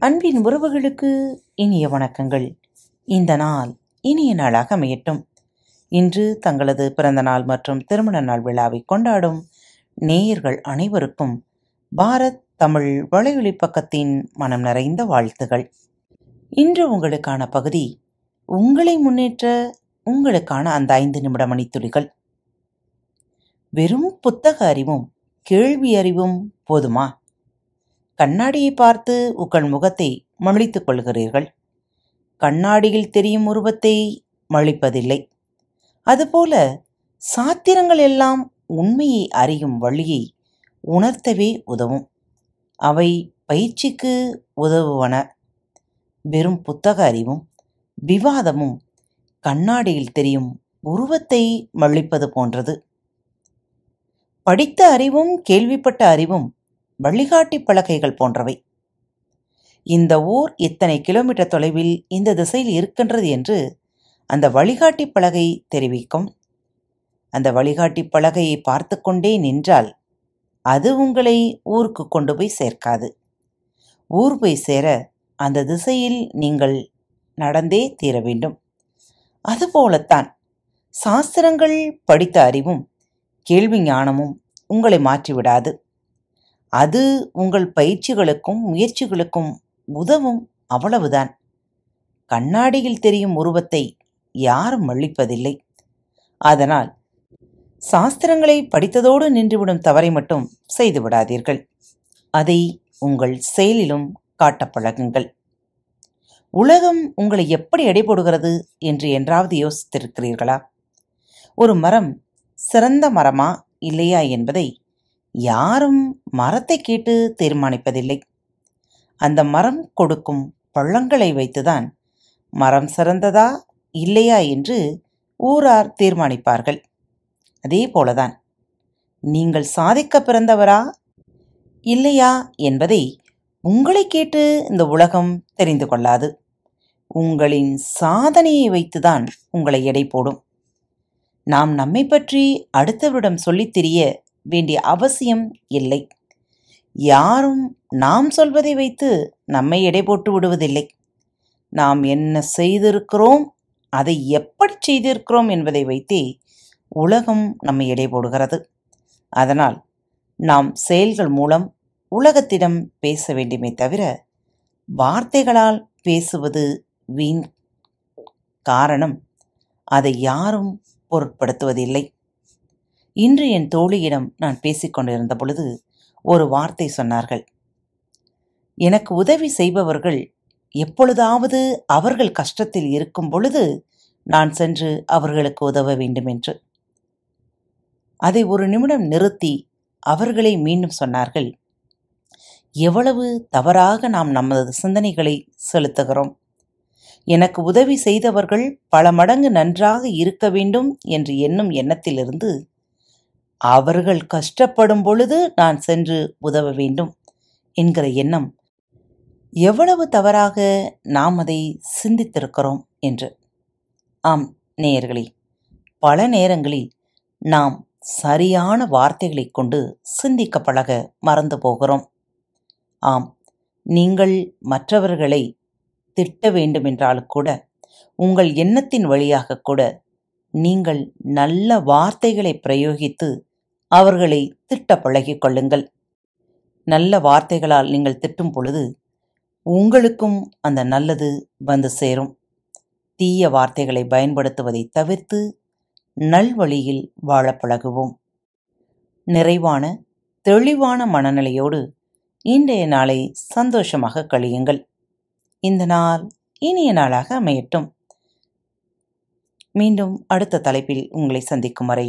அன்பின் உறவுகளுக்கு இனிய வணக்கங்கள். இந்த நாள் இனிய நாளாக அமையட்டும். இன்று தங்களது பிறந்த நாள் மற்றும் திருமண நாள் விழாவை கொண்டாடும் நேயர்கள் அனைவருக்கும் பாரத் தமிழ் வலையொலி பக்கத்தின் மனம் நிறைந்த வாழ்த்துகள். இன்று உங்களுக்கான பகுதி உங்களை முன்னேற்ற உங்களுக்கான அந்த ஐந்து நிமிட மணித்துளிகள். வெறும் புத்தக அறிவும் கேள்வி அறிவும் போதுமா? கண்ணாடியை பார்த்து உங்கள் முகத்தை மழித்துக் கொள்கிறீர்கள். கண்ணாடியில் தெரியும் உருவத்தை மழிப்பதில்லை. அதுபோல சாத்திரங்கள் எல்லாம் உண்மையை அறியும் வழியை உணர்த்தவே உதவும். அவை பயிற்சிக்கு உதவுவன. வெறும் புத்தக அறிவும் விவாதமும் கண்ணாடியில் தெரியும் உருவத்தை மழிப்பது போன்றது. படித்த அறிவும் கேள்விப்பட்ட அறிவும் வழிகாட்டி பலகைகள் போன்றவை. இந்த ஊர் இத்தனை கிலோமீட்டர் தொலைவில் இந்த திசையில் இருக்கின்றது என்று அந்த வழிகாட்டி பலகை தெரிவிக்கும். அந்த வழிகாட்டி பலகையை பார்த்து கொண்டே நின்றால் அது உங்களை ஊருக்கு கொண்டு போய் சேர்க்காது. ஊர் போய் சேர அந்த திசையில் நீங்கள் நடந்தே தீர வேண்டும். அதுபோலத்தான் சாஸ்திரங்கள் படித்த அறிவும் கேள்வி ஞானமும் உங்களை மாற்றிவிடாது. அது உங்கள் பயிற்சிகளுக்கும் முயற்சிகளுக்கும் உதவும் அவ்வளவுதான். கண்ணாடியில் தெரியும் உருவத்தை யாரும் மழிப்பதில்லை அதனால் சாஸ்திரங்களை படித்ததோடு நின்றுவிடும் தவறை மட்டும் செய்துவிடாதீர்கள் அதை உங்கள் செயலிலும் காட்ட பழகுங்கள். உலகம் உங்களை எப்படி எடை போடுகிறது என்று என்றாவது யோசித்திருக்கிறீர்களா? ஒரு மரம் சிறந்த மரமா இல்லையா என்பதை யாரும் மரத்தை கேட்டு தீர்மானிப்பதில்லை. அந்த மரம் கொடுக்கும் பழங்களை வைத்துதான் மரம் சிறந்ததா இல்லையா என்று ஊரார் தீர்மானிப்பார்கள். அதே போலதான் நீங்கள் சாதிக்க பிறந்தவரா இல்லையா என்பதை உங்களை கேட்டு இந்த உலகம் தெரிந்து கொள்ளாது. உங்களின் சாதனையை வைத்துதான் உங்களை எடை போடும். நாம் நம்மை பற்றி அடுத்தவரிடம் சொல்லித் தெரிய வேண்டிய அவசியம் இல்லை. யாரும் நாம் சொல்வதை வைத்து நம்மை எடை போட்டு விடுவதில்லை. நாம் என்ன செய்திருக்கிறோம் அதை எப்படி செய்திருக்கிறோம் என்பதை வைத்தே உலகம் நம்மை எடை போடுகிறது. அதனால் நாம் செயல்கள் மூலம் உலகத்திடம் பேச வேண்டுமே தவிர வார்த்தைகளால் பேசுவது வீண் காரணம். அதை யாரும் பொருட்படுத்துவதில்லை. இன்று என் தோழியிடம் நான் பேசிக்கொண்டிருந்த பொழுது ஒரு வார்த்தை சொன்னார்கள். எனக்கு உதவி செய்பவர்கள் எப்பொழுதாவது அவர்கள் கஷ்டத்தில் இருக்கும் பொழுது நான் சென்று அவர்களுக்கு உதவ வேண்டும் என்று அதை ஒரு நிமிடம் நிறுத்தி அவர்களை மீண்டும் சொன்னார்கள். எவ்வளவு தவறாக நாம் நமது சிந்தனைகளை செலுத்துகிறோம். எனக்கு உதவி செய்தவர்கள் பல மடங்கு நன்றாக இருக்க வேண்டும் என்று எண்ணும் எண்ணத்திலிருந்து அவர்கள் கஷ்டப்படும் பொழுது நான் சென்று உதவ வேண்டும் என்கிற எண்ணம். எவ்வளவு தவறாக நாம் அதை சிந்தித்திருக்கிறோம் என்று. ஆம் நேயர்களே பல நேரங்களில் நாம் சரியான வார்த்தைகளை கொண்டு சிந்திக்க பழக மறந்து போகிறோம். ஆம் நீங்கள் மற்றவர்களை திட்ட வேண்டுமென்றாலும் கூட உங்கள் எண்ணத்தின் வழியாக கூட நீங்கள் நல்ல வார்த்தைகளை பிரயோகித்து அவர்களை திட்ட பழகிக் கொள்ளுங்கள். நல்ல வார்த்தைகளால் நீங்கள் திட்டும் பொழுது உங்களுக்கும் அந்த நல்லது வந்து சேரும். தீய வார்த்தைகளை பயன்படுத்துவதை தவிர்த்து நல்வழியில் வாழ பழகுவோம். நிறைவான தெளிவான மனநிலையோடு இன்றைய நாளை சந்தோஷமாக கழியுங்கள். இந்த நாள் இனிய நாளாக அமையட்டும். மீண்டும் அடுத்த தலைப்பில் உங்களை சந்திக்கும் வரை